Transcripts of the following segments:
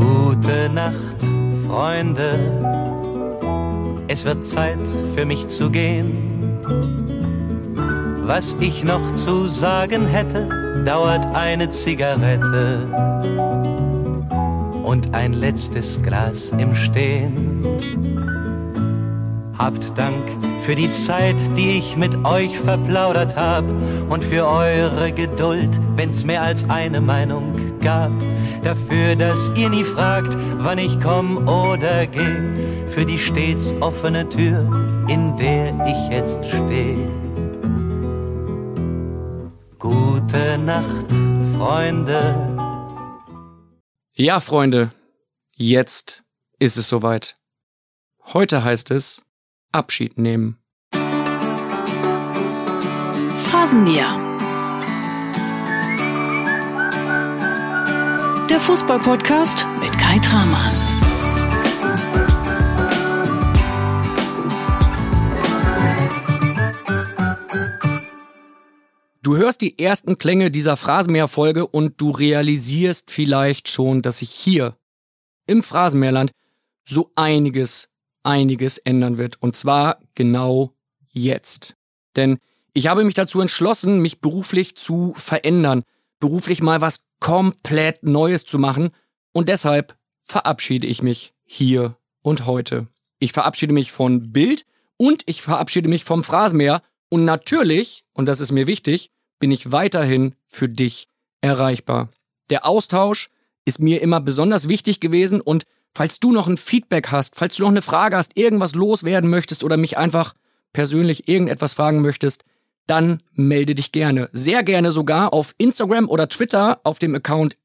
Gute Nacht, Freunde. Es wird Zeit für mich zu gehen. Was ich noch zu sagen hätte, dauert eine Zigarette und ein letztes Glas im Stehen. Habt Dank für die Zeit, die ich mit euch verplaudert hab und für eure Geduld, wenn's mehr als eine Meinung gab. Dafür, dass ihr nie fragt, wann ich komm oder geh, für die stets offene Tür, in der ich jetzt steh. Gute Nacht, Freunde. Ja, Freunde, jetzt ist es soweit. Heute heißt es Abschied nehmen. Phrasenmäher. Der Fußballpodcast mit Kai Tramann. Du hörst die ersten Klänge dieser Phrasenmäher-Folge und du realisierst vielleicht schon, dass sich hier im Phrasenmäherland so einiges einiges ändern wird. Und zwar genau jetzt. Denn ich habe mich dazu entschlossen, mich beruflich zu verändern, beruflich mal was komplett Neues zu machen. Und deshalb verabschiede ich mich hier und heute. Ich verabschiede mich von Bild und ich verabschiede mich vom Phrasenmäher. Und natürlich, und das ist mir wichtig, bin ich weiterhin für dich erreichbar. Der Austausch ist mir immer besonders wichtig gewesen und Falls du noch ein Feedback hast, falls du noch eine Frage hast, irgendwas loswerden möchtest oder mich einfach persönlich irgendetwas fragen möchtest, dann melde dich gerne. Sehr gerne sogar auf Instagram oder Twitter auf dem Account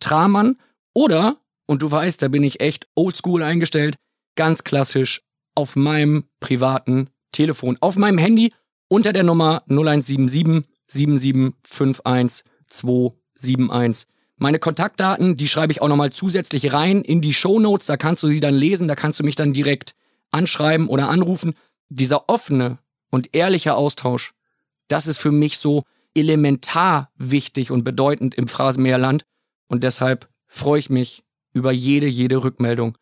@tramann oder und du weißt, da bin ich echt oldschool eingestellt, ganz klassisch auf meinem privaten Telefon, auf meinem Handy unter der Nummer 0177 7751 271. Meine Kontaktdaten, die schreibe ich auch nochmal zusätzlich rein in die Show Notes. Da kannst du sie dann lesen, da kannst du mich dann direkt anschreiben oder anrufen. Dieser offene und ehrliche Austausch, das ist für mich so elementar wichtig und bedeutend im Phrasenmeerland. Und deshalb freue ich mich über jede, jede Rückmeldung.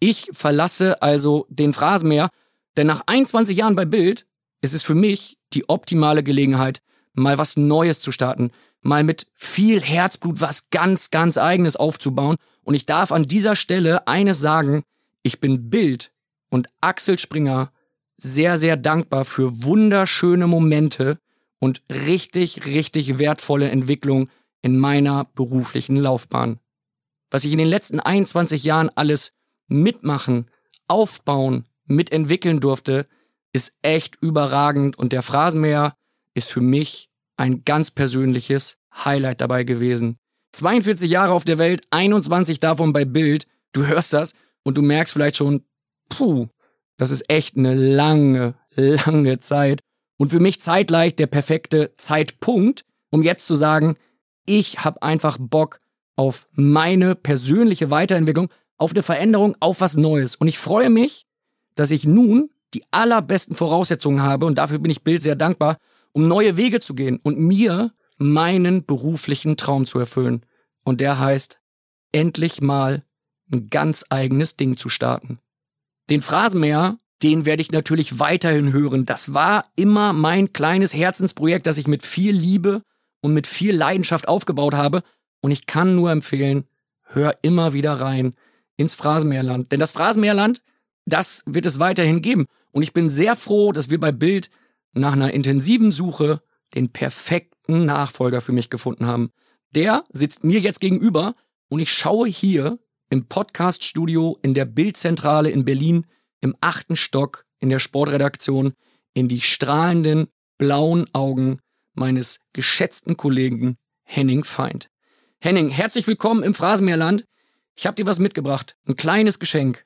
Ich verlasse also den Phrasenmäher, denn nach 21 Jahren bei Bild ist es für mich die optimale Gelegenheit, mal was Neues zu starten, mal mit viel Herzblut was ganz, ganz eigenes aufzubauen. Und ich darf an dieser Stelle eines sagen, ich bin Bild und Axel Springer sehr, sehr dankbar für wunderschöne Momente und richtig, richtig wertvolle Entwicklung in meiner beruflichen Laufbahn. Was ich in den letzten 21 Jahren alles mitmachen, aufbauen, mitentwickeln durfte, ist echt überragend und der Phrasenmäher ist für mich ein ganz persönliches Highlight dabei gewesen. 42 Jahre auf der Welt, 21 davon bei Bild. Du hörst das und du merkst vielleicht schon, puh, das ist echt eine lange, lange Zeit. Und für mich zeitgleich der perfekte Zeitpunkt, um jetzt zu sagen, ich habe einfach Bock auf meine persönliche Weiterentwicklung, auf eine Veränderung, auf was Neues. Und ich freue mich, dass ich nun die allerbesten Voraussetzungen habe und dafür bin ich Bild sehr dankbar, um neue Wege zu gehen und mir meinen beruflichen Traum zu erfüllen. Und der heißt, endlich mal ein ganz eigenes Ding zu starten. Den Phrasenmäher, den werde ich natürlich weiterhin hören. Das war immer mein kleines Herzensprojekt, das ich mit viel Liebe und mit viel Leidenschaft aufgebaut habe. Und ich kann nur empfehlen, hör immer wieder rein ins Phrasenmäherland. Denn das Phrasenmäherland, das wird es weiterhin geben. Und ich bin sehr froh, dass wir bei Bild nach einer intensiven Suche den perfekten Nachfolger für mich gefunden haben. Der sitzt mir jetzt gegenüber und ich schaue hier im Podcaststudio in der Bildzentrale in Berlin im achten Stock in der Sportredaktion in die strahlenden blauen Augen meines geschätzten Kollegen Henning Feind. Henning, herzlich willkommen im Phrasenmeerland. Ich habe dir was mitgebracht, ein kleines Geschenk.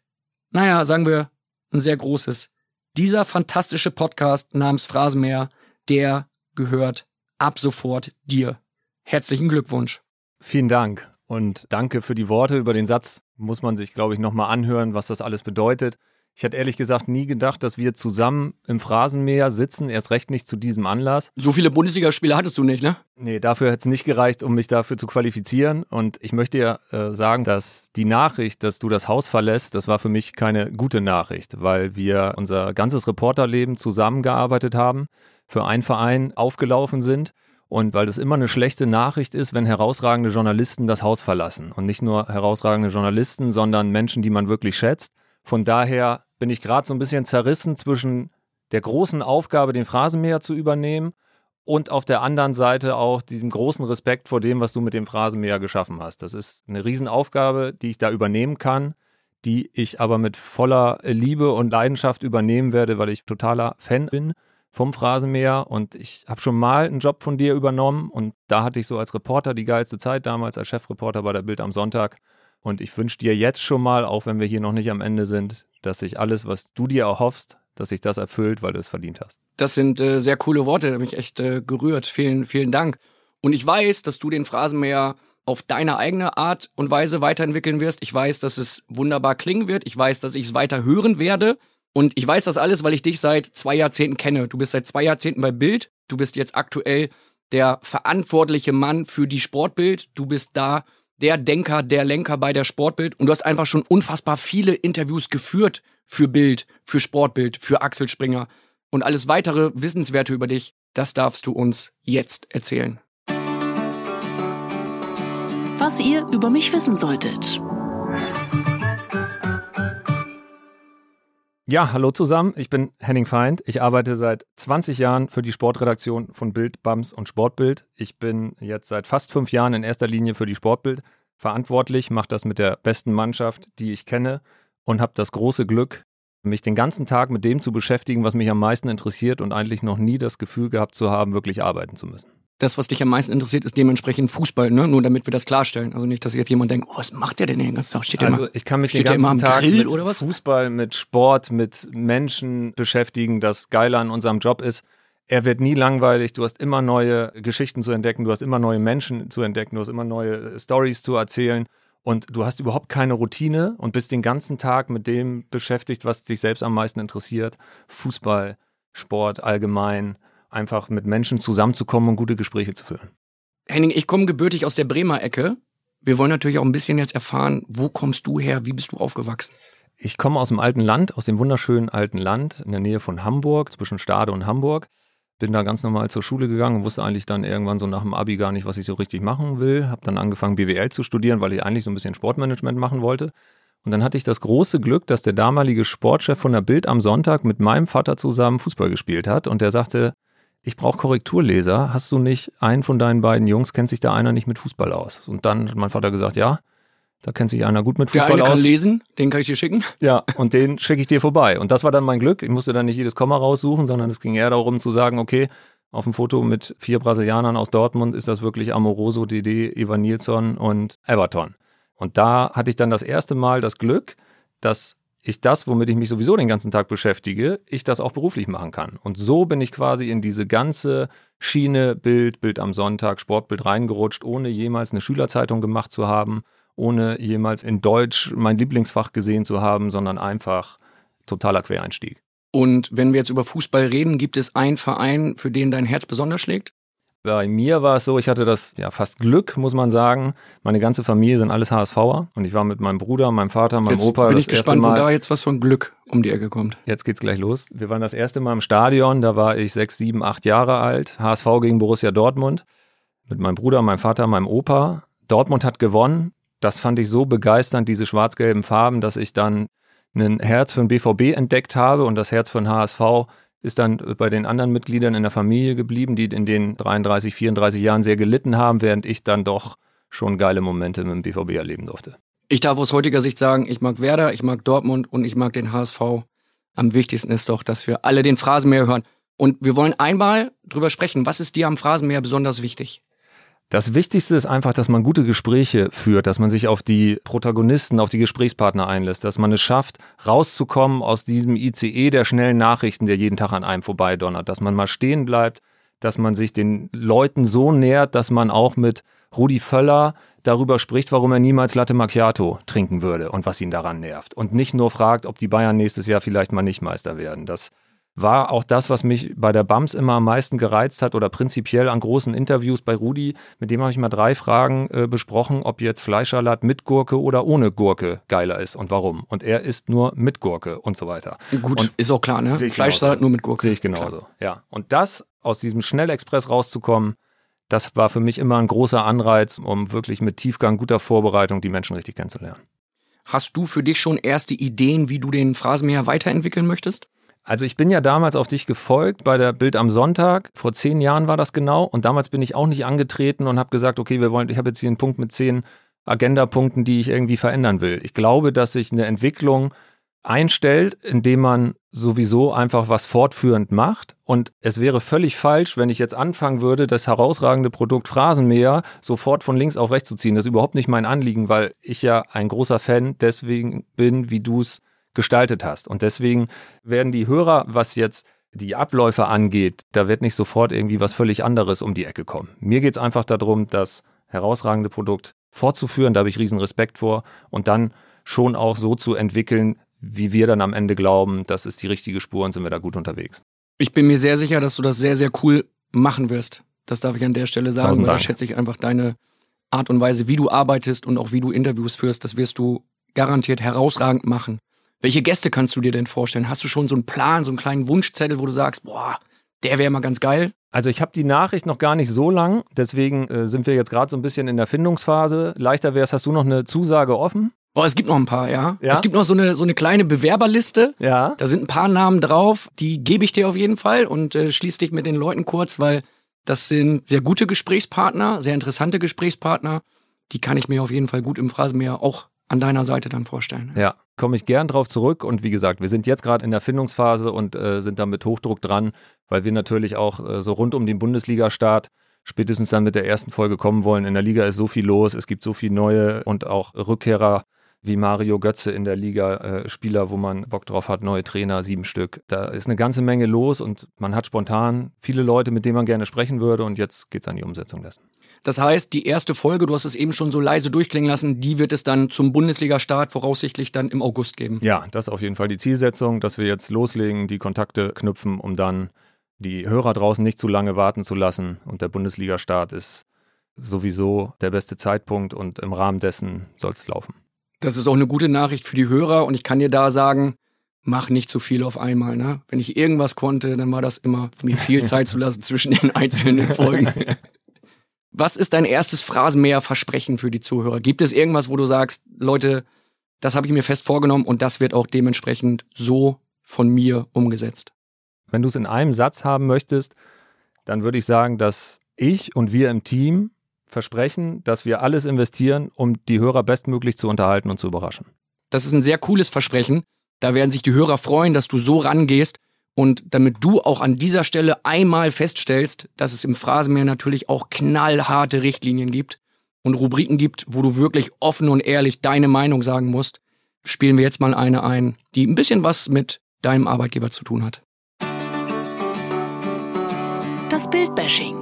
Naja, sagen wir, ein sehr großes. Dieser fantastische Podcast namens Phrasenmäher, der gehört ab sofort dir. Herzlichen Glückwunsch. Vielen Dank und danke für die Worte über den Satz. Muss man sich, glaube ich, nochmal anhören, was das alles bedeutet. Ich hätte ehrlich gesagt nie gedacht, dass wir zusammen im Phrasenmäher sitzen, erst recht nicht zu diesem Anlass. So viele Bundesligaspiele hattest du nicht, ne? Nee, dafür hätte es nicht gereicht, um mich dafür zu qualifizieren. Und ich möchte ja äh, sagen, dass die Nachricht, dass du das Haus verlässt, das war für mich keine gute Nachricht, weil wir unser ganzes Reporterleben zusammengearbeitet haben, für einen Verein aufgelaufen sind. Und weil das immer eine schlechte Nachricht ist, wenn herausragende Journalisten das Haus verlassen. Und nicht nur herausragende Journalisten, sondern Menschen, die man wirklich schätzt. Von daher bin ich gerade so ein bisschen zerrissen zwischen der großen Aufgabe, den Phrasenmäher zu übernehmen und auf der anderen Seite auch diesem großen Respekt vor dem, was du mit dem Phrasenmäher geschaffen hast. Das ist eine Riesenaufgabe, die ich da übernehmen kann, die ich aber mit voller Liebe und Leidenschaft übernehmen werde, weil ich totaler Fan bin vom Phrasenmäher und ich habe schon mal einen Job von dir übernommen und da hatte ich so als Reporter die geilste Zeit damals als Chefreporter bei der Bild am Sonntag und ich wünsche dir jetzt schon mal, auch wenn wir hier noch nicht am Ende sind, dass sich alles, was du dir erhoffst, dass sich das erfüllt, weil du es verdient hast. Das sind äh, sehr coole Worte, mich echt äh, gerührt. Vielen, vielen Dank. Und ich weiß, dass du den Phrasenmäher auf deine eigene Art und Weise weiterentwickeln wirst. Ich weiß, dass es wunderbar klingen wird. Ich weiß, dass ich es weiter hören werde. Und ich weiß das alles, weil ich dich seit zwei Jahrzehnten kenne. Du bist seit zwei Jahrzehnten bei Bild. Du bist jetzt aktuell der verantwortliche Mann für die Sportbild. Du bist da der Denker, der Lenker bei der Sportbild und du hast einfach schon unfassbar viele Interviews geführt für Bild, für Sportbild, für Axel Springer und alles weitere Wissenswerte über dich, das darfst du uns jetzt erzählen. Was ihr über mich wissen solltet. Ja, hallo zusammen. Ich bin Henning Feind. Ich arbeite seit 20 Jahren für die Sportredaktion von Bild, Bams und Sportbild. Ich bin jetzt seit fast fünf Jahren in erster Linie für die Sportbild verantwortlich, mache das mit der besten Mannschaft, die ich kenne und habe das große Glück, mich den ganzen Tag mit dem zu beschäftigen, was mich am meisten interessiert und eigentlich noch nie das Gefühl gehabt zu haben, wirklich arbeiten zu müssen das, was dich am meisten interessiert, ist dementsprechend Fußball, ne? Nur damit wir das klarstellen. Also nicht, dass jetzt jemand denkt, oh, was macht der denn den ganzen Tag? Steht also immer, ich kann mich den ganzen Tag Grill, mit Fußball, mit Sport, mit Menschen beschäftigen. Das Geile an unserem Job ist, er wird nie langweilig. Du hast immer neue Geschichten zu entdecken, du hast immer neue Menschen zu entdecken, du hast immer neue Stories zu erzählen. Und du hast überhaupt keine Routine und bist den ganzen Tag mit dem beschäftigt, was dich selbst am meisten interessiert. Fußball, Sport allgemein, einfach mit Menschen zusammenzukommen und gute Gespräche zu führen. Henning, ich komme gebürtig aus der Bremer Ecke. Wir wollen natürlich auch ein bisschen jetzt erfahren, wo kommst du her, wie bist du aufgewachsen? Ich komme aus dem alten Land, aus dem wunderschönen alten Land in der Nähe von Hamburg, zwischen Stade und Hamburg. Bin da ganz normal zur Schule gegangen und wusste eigentlich dann irgendwann so nach dem Abi gar nicht, was ich so richtig machen will. Habe dann angefangen BWL zu studieren, weil ich eigentlich so ein bisschen Sportmanagement machen wollte. Und dann hatte ich das große Glück, dass der damalige Sportchef von der Bild am Sonntag mit meinem Vater zusammen Fußball gespielt hat und der sagte, ich brauche Korrekturleser. Hast du nicht einen von deinen beiden Jungs, kennt sich da einer nicht mit Fußball aus? Und dann hat mein Vater gesagt, ja, da kennt sich einer gut mit Fußball Der eine aus. kann lesen, den kann ich dir schicken. Ja, und den schicke ich dir vorbei. Und das war dann mein Glück. Ich musste dann nicht jedes Komma raussuchen, sondern es ging eher darum zu sagen, okay, auf dem Foto mit vier Brasilianern aus Dortmund ist das wirklich Amoroso, Dede, Ivan Nilsson und Everton. Und da hatte ich dann das erste Mal das Glück, dass ich das, womit ich mich sowieso den ganzen Tag beschäftige, ich das auch beruflich machen kann. Und so bin ich quasi in diese ganze Schiene Bild, Bild am Sonntag, Sportbild reingerutscht, ohne jemals eine Schülerzeitung gemacht zu haben, ohne jemals in Deutsch mein Lieblingsfach gesehen zu haben, sondern einfach totaler Quereinstieg. Und wenn wir jetzt über Fußball reden, gibt es einen Verein, für den dein Herz besonders schlägt? Bei mir war es so, ich hatte das ja fast Glück, muss man sagen. Meine ganze Familie sind alles HSVer und ich war mit meinem Bruder, meinem Vater, meinem jetzt Opa. Bin ich gespannt, wo da jetzt was von Glück um die Ecke kommt. Jetzt geht's gleich los. Wir waren das erste Mal im Stadion, da war ich sechs, sieben, acht Jahre alt. HSV gegen Borussia Dortmund. Mit meinem Bruder, meinem Vater, meinem Opa. Dortmund hat gewonnen. Das fand ich so begeisternd, diese schwarz-gelben Farben, dass ich dann ein Herz für den BVB entdeckt habe und das Herz für den HSV ist dann bei den anderen Mitgliedern in der Familie geblieben, die in den 33, 34 Jahren sehr gelitten haben, während ich dann doch schon geile Momente mit dem BVB erleben durfte. Ich darf aus heutiger Sicht sagen, ich mag Werder, ich mag Dortmund und ich mag den HSV. Am wichtigsten ist doch, dass wir alle den Phrasenmäher hören. Und wir wollen einmal drüber sprechen, was ist dir am Phrasenmäher besonders wichtig? Das Wichtigste ist einfach, dass man gute Gespräche führt, dass man sich auf die Protagonisten, auf die Gesprächspartner einlässt, dass man es schafft, rauszukommen aus diesem ICE der schnellen Nachrichten, der jeden Tag an einem vorbeidonnert, dass man mal stehen bleibt, dass man sich den Leuten so nähert, dass man auch mit Rudi Völler, darüber spricht, warum er niemals Latte Macchiato trinken würde und was ihn daran nervt. Und nicht nur fragt, ob die Bayern nächstes Jahr vielleicht mal nicht Meister werden. Das war auch das, was mich bei der BAMS immer am meisten gereizt hat oder prinzipiell an großen Interviews bei Rudi. Mit dem habe ich mal drei Fragen äh, besprochen, ob jetzt Fleischsalat mit Gurke oder ohne Gurke geiler ist und warum. Und er isst nur mit Gurke und so weiter. Gut, und ist auch klar, ne? Fleischsalat nur mit Gurke. Sehe ich genauso, klar. ja. Und das, aus diesem Schnellexpress rauszukommen, das war für mich immer ein großer Anreiz, um wirklich mit Tiefgang, guter Vorbereitung die Menschen richtig kennenzulernen. Hast du für dich schon erste Ideen, wie du den Phrasenmäher weiterentwickeln möchtest? Also ich bin ja damals auf dich gefolgt bei der Bild am Sonntag. Vor zehn Jahren war das genau. Und damals bin ich auch nicht angetreten und habe gesagt, okay, wir wollen, ich habe jetzt hier einen Punkt mit zehn Agendapunkten, die ich irgendwie verändern will. Ich glaube, dass sich eine Entwicklung einstellt, indem man sowieso einfach was fortführend macht. Und es wäre völlig falsch, wenn ich jetzt anfangen würde, das herausragende Produkt Phrasenmäher sofort von links auf rechts zu ziehen. Das ist überhaupt nicht mein Anliegen, weil ich ja ein großer Fan deswegen bin, wie du es gestaltet hast. Und deswegen werden die Hörer, was jetzt die Abläufe angeht, da wird nicht sofort irgendwie was völlig anderes um die Ecke kommen. Mir geht es einfach darum, das herausragende Produkt fortzuführen, da habe ich riesen Respekt vor und dann schon auch so zu entwickeln, wie wir dann am Ende glauben, das ist die richtige Spur und sind wir da gut unterwegs. Ich bin mir sehr sicher, dass du das sehr, sehr cool machen wirst. Das darf ich an der Stelle sagen. Da schätze ich einfach deine Art und Weise, wie du arbeitest und auch wie du Interviews führst. Das wirst du garantiert herausragend machen. Welche Gäste kannst du dir denn vorstellen? Hast du schon so einen Plan, so einen kleinen Wunschzettel, wo du sagst, boah, der wäre mal ganz geil? Also ich habe die Nachricht noch gar nicht so lang, deswegen äh, sind wir jetzt gerade so ein bisschen in der Findungsphase. Leichter wäre es, hast du noch eine Zusage offen? Boah, es gibt noch ein paar, ja. ja? Es gibt noch so eine, so eine kleine Bewerberliste. Ja. Da sind ein paar Namen drauf, die gebe ich dir auf jeden Fall und äh, schließ dich mit den Leuten kurz, weil das sind sehr gute Gesprächspartner, sehr interessante Gesprächspartner. Die kann ich mir auf jeden Fall gut im Phrasenmeer auch an deiner Seite dann vorstellen. Ja, komme ich gern drauf zurück. Und wie gesagt, wir sind jetzt gerade in der Findungsphase und äh, sind da mit Hochdruck dran, weil wir natürlich auch äh, so rund um den Bundesliga-Start spätestens dann mit der ersten Folge kommen wollen. In der Liga ist so viel los, es gibt so viele neue und auch Rückkehrer wie Mario Götze in der Liga, äh, Spieler, wo man Bock drauf hat, neue Trainer, sieben Stück. Da ist eine ganze Menge los und man hat spontan viele Leute, mit denen man gerne sprechen würde und jetzt geht es an die Umsetzung dessen. Das heißt, die erste Folge, du hast es eben schon so leise durchklingen lassen, die wird es dann zum Bundesliga-Start voraussichtlich dann im August geben. Ja, das ist auf jeden Fall die Zielsetzung, dass wir jetzt loslegen, die Kontakte knüpfen, um dann die Hörer draußen nicht zu lange warten zu lassen. Und der Bundesliga-Start ist sowieso der beste Zeitpunkt und im Rahmen dessen soll es laufen. Das ist auch eine gute Nachricht für die Hörer und ich kann dir da sagen, mach nicht zu viel auf einmal. Ne? Wenn ich irgendwas konnte, dann war das immer, mir viel Zeit zu lassen zwischen den einzelnen Folgen. Was ist dein erstes Phrasenmäher-Versprechen für die Zuhörer? Gibt es irgendwas, wo du sagst, Leute, das habe ich mir fest vorgenommen und das wird auch dementsprechend so von mir umgesetzt? Wenn du es in einem Satz haben möchtest, dann würde ich sagen, dass ich und wir im Team versprechen, dass wir alles investieren, um die Hörer bestmöglich zu unterhalten und zu überraschen. Das ist ein sehr cooles Versprechen. Da werden sich die Hörer freuen, dass du so rangehst und damit du auch an dieser Stelle einmal feststellst, dass es im Phrasenmeer natürlich auch knallharte Richtlinien gibt und Rubriken gibt, wo du wirklich offen und ehrlich deine Meinung sagen musst, spielen wir jetzt mal eine ein, die ein bisschen was mit deinem Arbeitgeber zu tun hat. Das Bildbashing.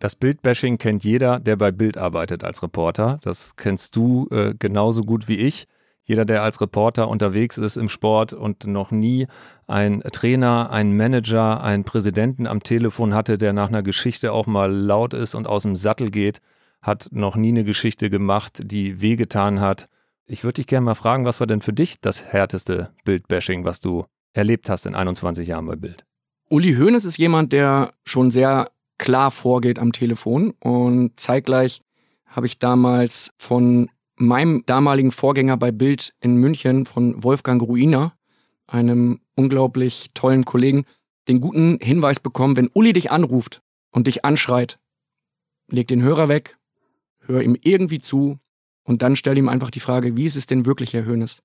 Das Bildbashing kennt jeder, der bei Bild arbeitet als Reporter. Das kennst du äh, genauso gut wie ich jeder, der als Reporter unterwegs ist im Sport und noch nie einen Trainer, einen Manager, einen Präsidenten am Telefon hatte, der nach einer Geschichte auch mal laut ist und aus dem Sattel geht, hat noch nie eine Geschichte gemacht, die wehgetan hat. Ich würde dich gerne mal fragen, was war denn für dich das härteste Bildbashing, was du erlebt hast in 21 Jahren bei Bild? Uli Hoeneß ist jemand, der schon sehr klar vorgeht am Telefon und zeitgleich habe ich damals von meinem damaligen Vorgänger bei Bild in München von Wolfgang Ruiner, einem unglaublich tollen Kollegen, den guten Hinweis bekommen, wenn Uli dich anruft und dich anschreit, leg den Hörer weg, hör ihm irgendwie zu und dann stell ihm einfach die Frage, wie ist es denn wirklich, Herr Hönes?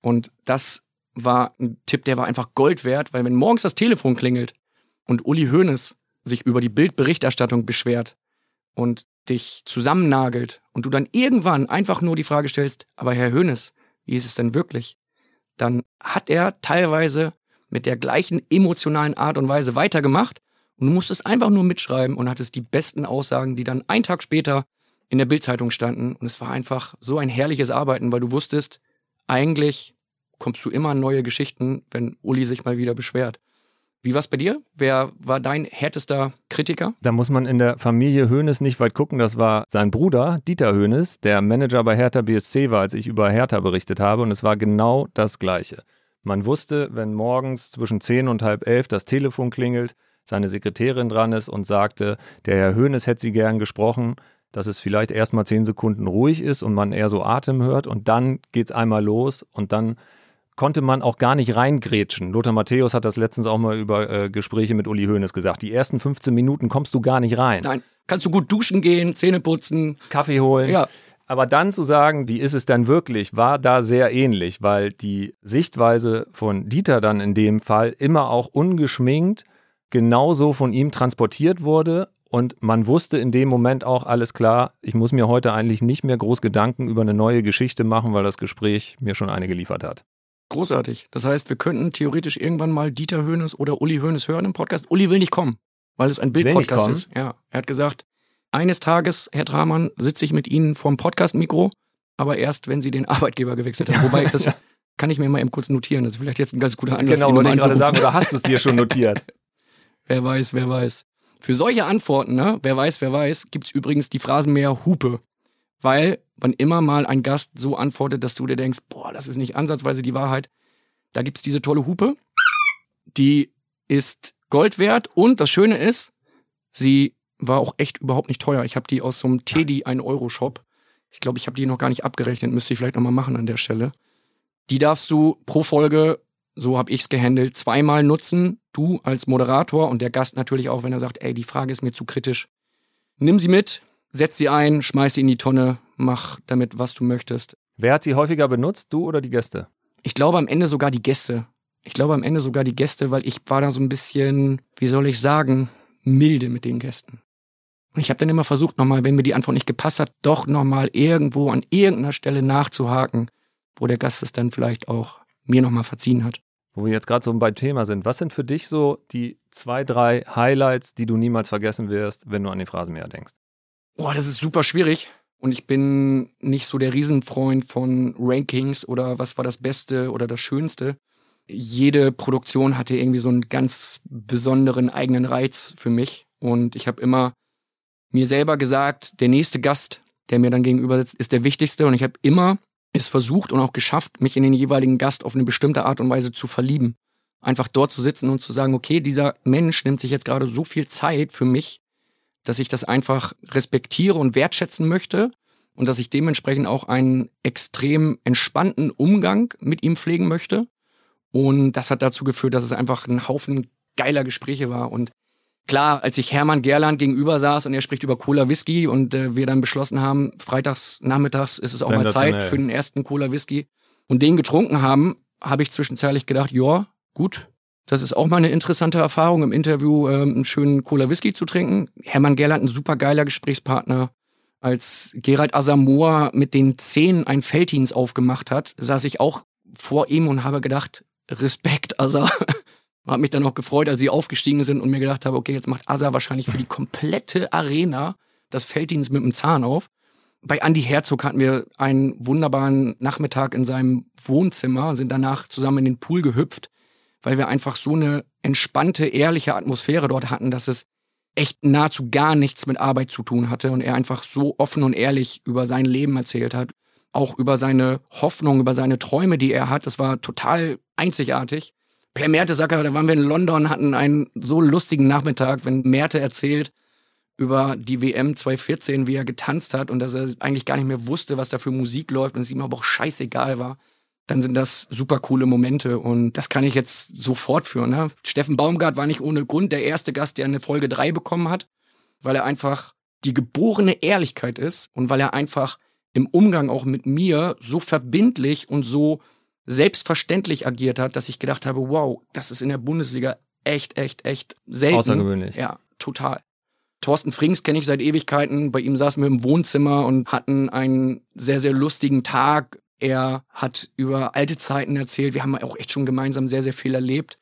Und das war ein Tipp, der war einfach Gold wert, weil wenn morgens das Telefon klingelt und Uli Hoeneß sich über die Bildberichterstattung beschwert und dich zusammennagelt und du dann irgendwann einfach nur die Frage stellst, aber Herr Hönes, wie ist es denn wirklich? Dann hat er teilweise mit der gleichen emotionalen Art und Weise weitergemacht Und du musstest einfach nur mitschreiben und hattest die besten Aussagen, die dann einen Tag später in der Bildzeitung standen. Und es war einfach so ein herrliches Arbeiten, weil du wusstest, eigentlich kommst du immer an neue Geschichten, wenn Uli sich mal wieder beschwert. Wie war's bei dir? Wer war dein härtester Kritiker? Da muss man in der Familie Hoeneß nicht weit gucken. Das war sein Bruder, Dieter Hoeneß, der Manager bei Hertha BSC war, als ich über Hertha berichtet habe. Und es war genau das Gleiche. Man wusste, wenn morgens zwischen zehn und halb elf das Telefon klingelt, seine Sekretärin dran ist und sagte, der Herr Hoeneß hätte sie gern gesprochen, dass es vielleicht erst mal zehn Sekunden ruhig ist und man eher so Atem hört und dann geht's einmal los und dann konnte man auch gar nicht reingrätschen. Lothar Matthäus hat das letztens auch mal über äh, Gespräche mit Uli Hoeneß gesagt. Die ersten 15 Minuten kommst du gar nicht rein. Nein, kannst du gut duschen gehen, Zähne putzen, Kaffee holen. Ja. Aber dann zu sagen, wie ist es dann wirklich, war da sehr ähnlich, weil die Sichtweise von Dieter dann in dem Fall immer auch ungeschminkt genauso von ihm transportiert wurde und man wusste in dem Moment auch alles klar, ich muss mir heute eigentlich nicht mehr groß Gedanken über eine neue Geschichte machen, weil das Gespräch mir schon eine geliefert hat. Großartig. Das heißt, wir könnten theoretisch irgendwann mal Dieter Höhnes oder Uli Höhnes hören im Podcast. Uli will nicht kommen, weil es ein Bildpodcast ist. Ja, er hat gesagt, eines Tages, Herr Dramann, sitze ich mit Ihnen vorm Podcast-Mikro, aber erst, wenn Sie den Arbeitgeber gewechselt haben. Wobei, das kann ich mir mal eben kurz notieren. Das ist vielleicht jetzt ein ganz guter Anlass, Genau, wollte ich gerade sagen, oder hast du es dir schon notiert? Wer weiß, wer weiß. Für solche Antworten, ne, wer weiß, wer weiß, gibt's übrigens die Phrasenmäher Hupe. Weil, wann immer mal ein Gast so antwortet, dass du dir denkst, boah, das ist nicht ansatzweise die Wahrheit, da gibt's diese tolle Hupe. Die ist Gold wert und das Schöne ist, sie war auch echt überhaupt nicht teuer. Ich habe die aus so einem Teddy 1-Euro-Shop. Ich glaube, ich habe die noch gar nicht abgerechnet, müsste ich vielleicht nochmal machen an der Stelle. Die darfst du pro Folge, so habe ich's gehandelt, zweimal nutzen. Du als Moderator und der Gast natürlich auch, wenn er sagt, ey, die Frage ist mir zu kritisch. Nimm sie mit, setz sie ein, schmeiß sie in die Tonne, mach damit, was du möchtest. Wer hat sie häufiger benutzt, du oder die Gäste? Ich glaube am Ende sogar die Gäste. Ich glaube am Ende sogar die Gäste, weil ich war da so ein bisschen, wie soll ich sagen, milde mit den Gästen. Und ich habe dann immer versucht, nochmal, wenn mir die Antwort nicht gepasst hat, doch nochmal irgendwo an irgendeiner Stelle nachzuhaken, wo der Gast es dann vielleicht auch mir nochmal verziehen hat. Wo wir jetzt gerade so beim Thema sind. Was sind für dich so die zwei, drei Highlights, die du niemals vergessen wirst, wenn du an den Phrasenmäher denkst? Boah, das ist super schwierig. Und ich bin nicht so der Riesenfreund von Rankings oder was war das Beste oder das Schönste. Jede Produktion hatte irgendwie so einen ganz besonderen eigenen Reiz für mich. Und ich habe immer mir selber gesagt, der nächste Gast, der mir dann gegenüber sitzt, ist der wichtigste. Und ich habe immer es versucht und auch geschafft, mich in den jeweiligen Gast auf eine bestimmte Art und Weise zu verlieben. Einfach dort zu sitzen und zu sagen, okay, dieser Mensch nimmt sich jetzt gerade so viel Zeit für mich, dass ich das einfach respektiere und wertschätzen möchte und dass ich dementsprechend auch einen extrem entspannten Umgang mit ihm pflegen möchte. Und das hat dazu geführt, dass es einfach ein Haufen geiler Gespräche war. Und klar, als ich Hermann Gerland gegenüber saß und er spricht über Cola Whisky und äh, wir dann beschlossen haben, freitags nachmittags ist es auch mal Zeit für den ersten Cola Whisky und den getrunken haben, habe ich zwischenzeitlich gedacht, ja, gut, das ist auch mal eine interessante Erfahrung, im Interview ähm, einen schönen Cola Whisky zu trinken. Hermann Gerland, ein super geiler Gesprächspartner. Als Gerald Asamoah mit den Zähnen ein Felddienst aufgemacht hat, saß ich auch vor ihm und habe gedacht, Respekt, Asa. Hab mich dann auch gefreut, als sie aufgestiegen sind und mir gedacht habe, okay, jetzt macht Asa wahrscheinlich für die komplette Arena das Felddienst mit dem Zahn auf. Bei Andy Herzog hatten wir einen wunderbaren Nachmittag in seinem Wohnzimmer, sind danach zusammen in den Pool gehüpft, weil wir einfach so eine entspannte, ehrliche Atmosphäre dort hatten, dass es echt nahezu gar nichts mit Arbeit zu tun hatte und er einfach so offen und ehrlich über sein Leben erzählt hat, auch über seine Hoffnung, über seine Träume, die er hat. Das war total einzigartig. Per Mertesacker, da waren wir in London, hatten einen so lustigen Nachmittag, wenn Merte erzählt über die WM 2014, wie er getanzt hat und dass er eigentlich gar nicht mehr wusste, was da für Musik läuft und es ihm aber auch scheißegal war. Dann sind das super coole Momente und das kann ich jetzt so fortführen. Ne? Steffen Baumgart war nicht ohne Grund der erste Gast, der eine Folge 3 bekommen hat, weil er einfach die geborene Ehrlichkeit ist und weil er einfach im Umgang auch mit mir so verbindlich und so selbstverständlich agiert hat, dass ich gedacht habe, wow, das ist in der Bundesliga echt, echt, echt selten. Außergewöhnlich. Ja, total. Thorsten Frings kenne ich seit Ewigkeiten. Bei ihm saßen wir im Wohnzimmer und hatten einen sehr, sehr lustigen Tag. Er hat über alte Zeiten erzählt. Wir haben auch echt schon gemeinsam sehr, sehr viel erlebt.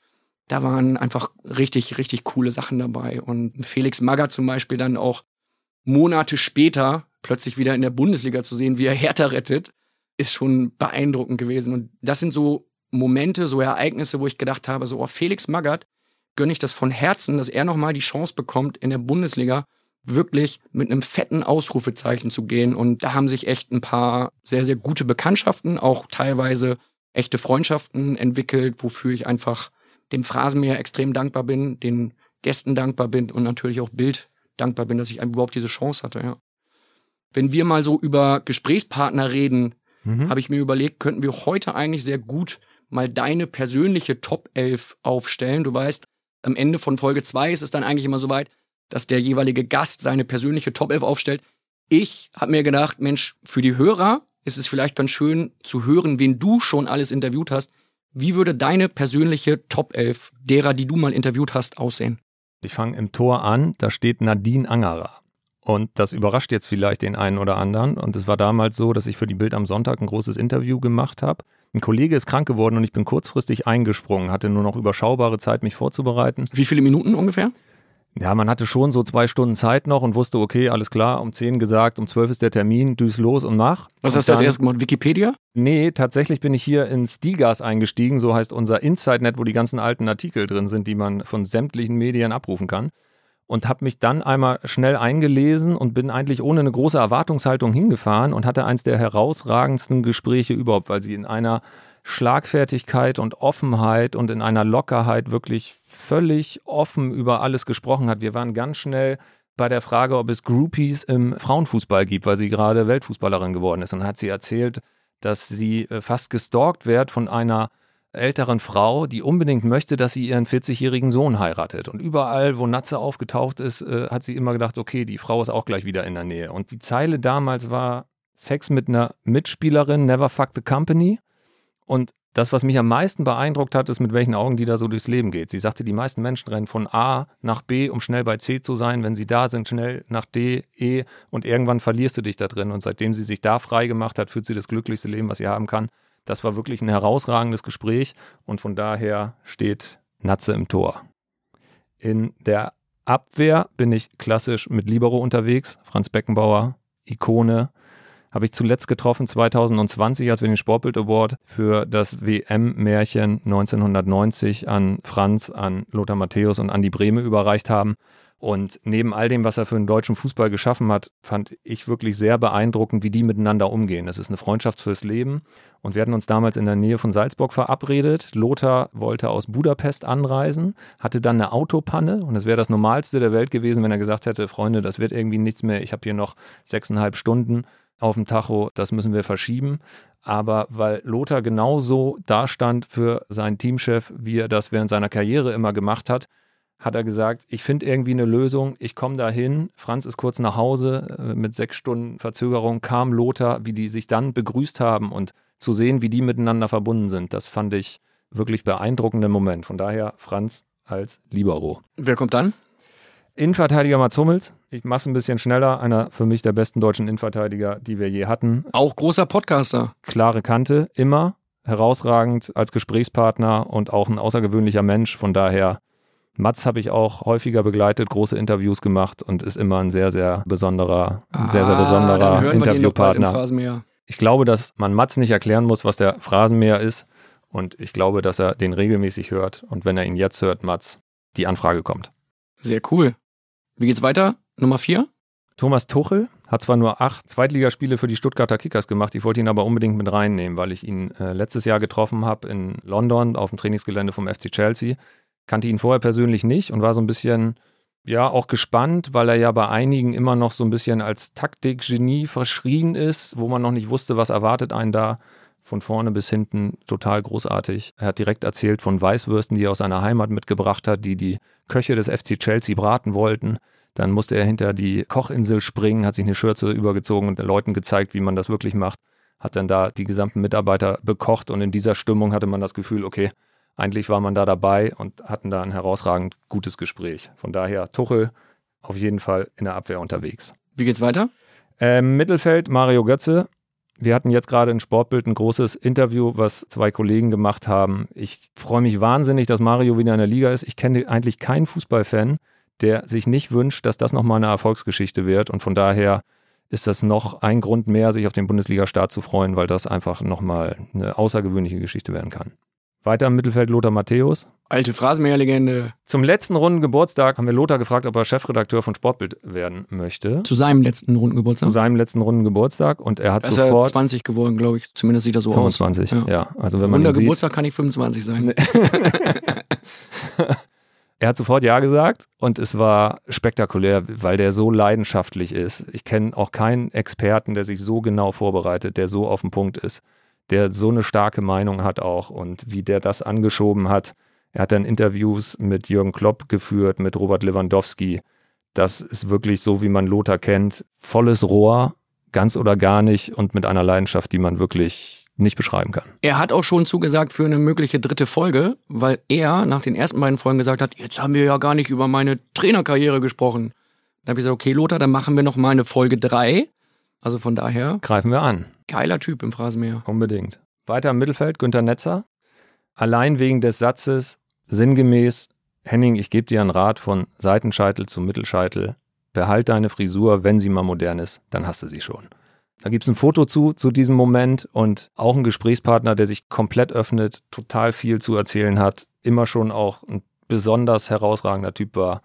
da waren einfach richtig, richtig coole Sachen dabei. Und Felix Magger zum Beispiel dann auch Monate später plötzlich wieder in der Bundesliga zu sehen, wie er Hertha rettet, ist schon beeindruckend gewesen. Und das sind so Momente, so Ereignisse, wo ich gedacht habe, so, oh, Felix Magath gönne ich das von Herzen, dass er nochmal die Chance bekommt, in der Bundesliga wirklich mit einem fetten Ausrufezeichen zu gehen. Und da haben sich echt ein paar sehr, sehr gute Bekanntschaften, auch teilweise echte Freundschaften entwickelt, wofür ich einfach dem Phrasenmäher extrem dankbar bin, den Gästen dankbar bin und natürlich auch Bild dankbar bin, dass ich überhaupt diese Chance hatte, ja. Wenn wir mal so über Gesprächspartner reden, mhm. habe ich mir überlegt, könnten wir heute eigentlich sehr gut mal deine persönliche Top 11 aufstellen. Du weißt, am Ende von Folge 2 ist es dann eigentlich immer so weit, dass der jeweilige Gast seine persönliche Top 11 aufstellt. Ich habe mir gedacht, Mensch, für die Hörer ist es vielleicht ganz schön zu hören, wen du schon alles interviewt hast. Wie würde deine persönliche Top 11 derer, die du mal interviewt hast, aussehen? Ich fange im Tor an, da steht Nadine Angerer. Und das überrascht jetzt vielleicht den einen oder anderen. Und es war damals so, dass ich für die Bild am Sonntag ein großes Interview gemacht habe. Ein Kollege ist krank geworden und ich bin kurzfristig eingesprungen, hatte nur noch überschaubare Zeit, mich vorzubereiten. Wie viele Minuten ungefähr? Ja, man hatte schon so zwei Stunden Zeit noch und wusste, okay, alles klar, um zehn gesagt, um zwölf ist der Termin, düs los und mach. Was und hast du als erstes gemacht? Wikipedia? Nee, tatsächlich bin ich hier ins Digas eingestiegen, so heißt unser Insight-Net, wo die ganzen alten Artikel drin sind, die man von sämtlichen Medien abrufen kann und habe mich dann einmal schnell eingelesen und bin eigentlich ohne eine große Erwartungshaltung hingefahren und hatte eins der herausragendsten Gespräche überhaupt, weil sie in einer Schlagfertigkeit und Offenheit und in einer Lockerheit wirklich völlig offen über alles gesprochen hat. Wir waren ganz schnell bei der Frage, ob es Groupies im Frauenfußball gibt, weil sie gerade Weltfußballerin geworden ist. Und hat sie erzählt, dass sie äh, fast gestalkt wird von einer älteren Frau, die unbedingt möchte, dass sie ihren 40-jährigen Sohn heiratet. Und überall, wo Natze aufgetaucht ist, äh, hat sie immer gedacht, okay, die Frau ist auch gleich wieder in der Nähe. Und die Zeile damals war Sex mit einer Mitspielerin, never fuck the company. Und das, was mich am meisten beeindruckt hat, ist, mit welchen Augen die da so durchs Leben geht. Sie sagte, die meisten Menschen rennen von A nach B, um schnell bei C zu sein. Wenn sie da sind, schnell nach D, E und irgendwann verlierst du dich da drin. Und seitdem sie sich da frei gemacht hat, führt sie das glücklichste Leben, was sie haben kann. Das war wirklich ein herausragendes Gespräch und von daher steht Natze im Tor. In der Abwehr bin ich klassisch mit Libero unterwegs. Franz Beckenbauer, Ikone. Habe ich zuletzt getroffen 2020, als wir den Sportbild Award für das WM-Märchen 1990 an Franz, an Lothar Matthäus und Andi Brehme überreicht haben. Und neben all dem, was er für den deutschen Fußball geschaffen hat, fand ich wirklich sehr beeindruckend, wie die miteinander umgehen. Das ist eine Freundschaft fürs Leben. Und wir hatten uns damals in der Nähe von Salzburg verabredet. Lothar wollte aus Budapest anreisen, hatte dann eine Autopanne. Und es wäre das Normalste der Welt gewesen, wenn er gesagt hätte, Freunde, das wird irgendwie nichts mehr. Ich habe hier noch sechseinhalb Stunden auf dem Tacho, das müssen wir verschieben. Aber weil Lothar genauso dastand für seinen Teamchef, wie er das während seiner Karriere immer gemacht hat, hat er gesagt, ich finde irgendwie eine Lösung, ich komme da hin. Franz ist kurz nach Hause, äh, mit sechs Stunden Verzögerung kam Lothar, wie die sich dann begrüßt haben und zu sehen, wie die miteinander verbunden sind, das fand ich wirklich beeindruckenden Moment. Von daher Franz als Libero. Wer kommt dann? Innenverteidiger Mats Hummels. Ich mache es ein bisschen schneller. Einer für mich der besten deutschen Innenverteidiger, die wir je hatten. Auch großer Podcaster. Klare Kante, immer. Herausragend als Gesprächspartner und auch ein außergewöhnlicher Mensch. Von daher Mats habe ich auch häufiger begleitet, große Interviews gemacht und ist immer ein sehr, sehr besonderer, ah, sehr, sehr ah, besonderer Interviewpartner. Ich glaube, dass man Mats nicht erklären muss, was der Phrasenmäher ist. Und ich glaube, dass er den regelmäßig hört. Und wenn er ihn jetzt hört, Mats, die Anfrage kommt. Sehr cool. Wie geht's weiter? Nummer vier? Thomas Tuchel hat zwar nur acht Zweitligaspiele für die Stuttgarter Kickers gemacht, ich wollte ihn aber unbedingt mit reinnehmen, weil ich ihn äh, letztes Jahr getroffen habe in London auf dem Trainingsgelände vom FC Chelsea kannte ihn vorher persönlich nicht und war so ein bisschen, ja, auch gespannt, weil er ja bei einigen immer noch so ein bisschen als Taktikgenie verschrien ist, wo man noch nicht wusste, was erwartet einen da. Von vorne bis hinten total großartig. Er hat direkt erzählt von Weißwürsten, die er aus seiner Heimat mitgebracht hat, die die Köche des FC Chelsea braten wollten. Dann musste er hinter die Kochinsel springen, hat sich eine Schürze übergezogen und den Leuten gezeigt, wie man das wirklich macht. Hat dann da die gesamten Mitarbeiter bekocht und in dieser Stimmung hatte man das Gefühl, okay, eigentlich war man da dabei und hatten da ein herausragend gutes Gespräch. Von daher Tuchel auf jeden Fall in der Abwehr unterwegs. Wie geht's weiter? Ähm, Mittelfeld Mario Götze. Wir hatten jetzt gerade in Sportbild ein großes Interview, was zwei Kollegen gemacht haben. Ich freue mich wahnsinnig, dass Mario wieder in der Liga ist. Ich kenne eigentlich keinen Fußballfan, der sich nicht wünscht, dass das nochmal eine Erfolgsgeschichte wird. Und von daher ist das noch ein Grund mehr, sich auf den Bundesliga-Start zu freuen, weil das einfach nochmal eine außergewöhnliche Geschichte werden kann. Weiter im Mittelfeld Lothar Matthäus. Alte Phrasenmäher-Legende. Zum letzten runden Geburtstag haben wir Lothar gefragt, ob er Chefredakteur von Sportbild werden möchte. Zu seinem letzten runden Geburtstag. Zu seinem letzten runden Geburtstag und er hat er ist sofort ja 20 geworden, glaube ich. Zumindest sieht er so 25. aus. Ja. also wenn man Runder ihn sieht, Geburtstag kann ich 25 sein. Er hat sofort Ja gesagt und es war spektakulär, weil der so leidenschaftlich ist. Ich kenne auch keinen Experten, der sich so genau vorbereitet, der so auf dem Punkt ist, der so eine starke Meinung hat auch und wie der das angeschoben hat. Er hat dann Interviews mit Jürgen Klopp geführt, mit Robert Lewandowski. Das ist wirklich so, wie man Lothar kennt. Volles Rohr, ganz oder gar nicht und mit einer Leidenschaft, die man wirklich nicht beschreiben kann. Er hat auch schon zugesagt für eine mögliche dritte Folge, weil er nach den ersten beiden Folgen gesagt hat, jetzt haben wir ja gar nicht über meine Trainerkarriere gesprochen. Dann habe ich gesagt, okay, Lothar, dann machen wir noch mal eine Folge drei. Also von daher, Greifen wir an. Geiler Typ im Phrasenmäher. Unbedingt. Weiter im Mittelfeld, Günter Netzer. Allein wegen des Satzes, sinngemäß, Henning, ich gebe dir einen Rat von Seitenscheitel zu Mittelscheitel. Behalt deine Frisur, wenn sie mal modern ist, dann hast du sie schon. Da gibt es ein Foto zu, zu diesem Moment und auch ein Gesprächspartner, der sich komplett öffnet, total viel zu erzählen hat, immer schon auch ein besonders herausragender Typ war,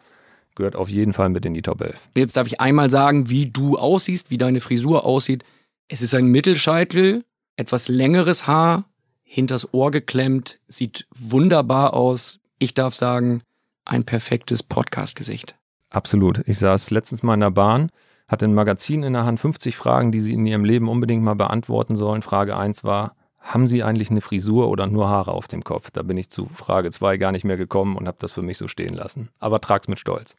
gehört auf jeden Fall mit in die Top 11. Jetzt darf ich einmal sagen, wie du aussiehst, wie deine Frisur aussieht. Es ist ein Mittelscheitel, etwas längeres Haar, hinters Ohr geklemmt, sieht wunderbar aus. Ich darf sagen, ein perfektes Podcast-Gesicht. Absolut. Ich saß letztens mal in der Bahn, hatte ein Magazin in der Hand, 50 Fragen, die Sie in Ihrem Leben unbedingt mal beantworten sollen. Frage 1 war, haben Sie eigentlich eine Frisur oder nur Haare auf dem Kopf? Da bin ich zu Frage 2 gar nicht mehr gekommen und habe das für mich so stehen lassen. Aber trag's mit Stolz.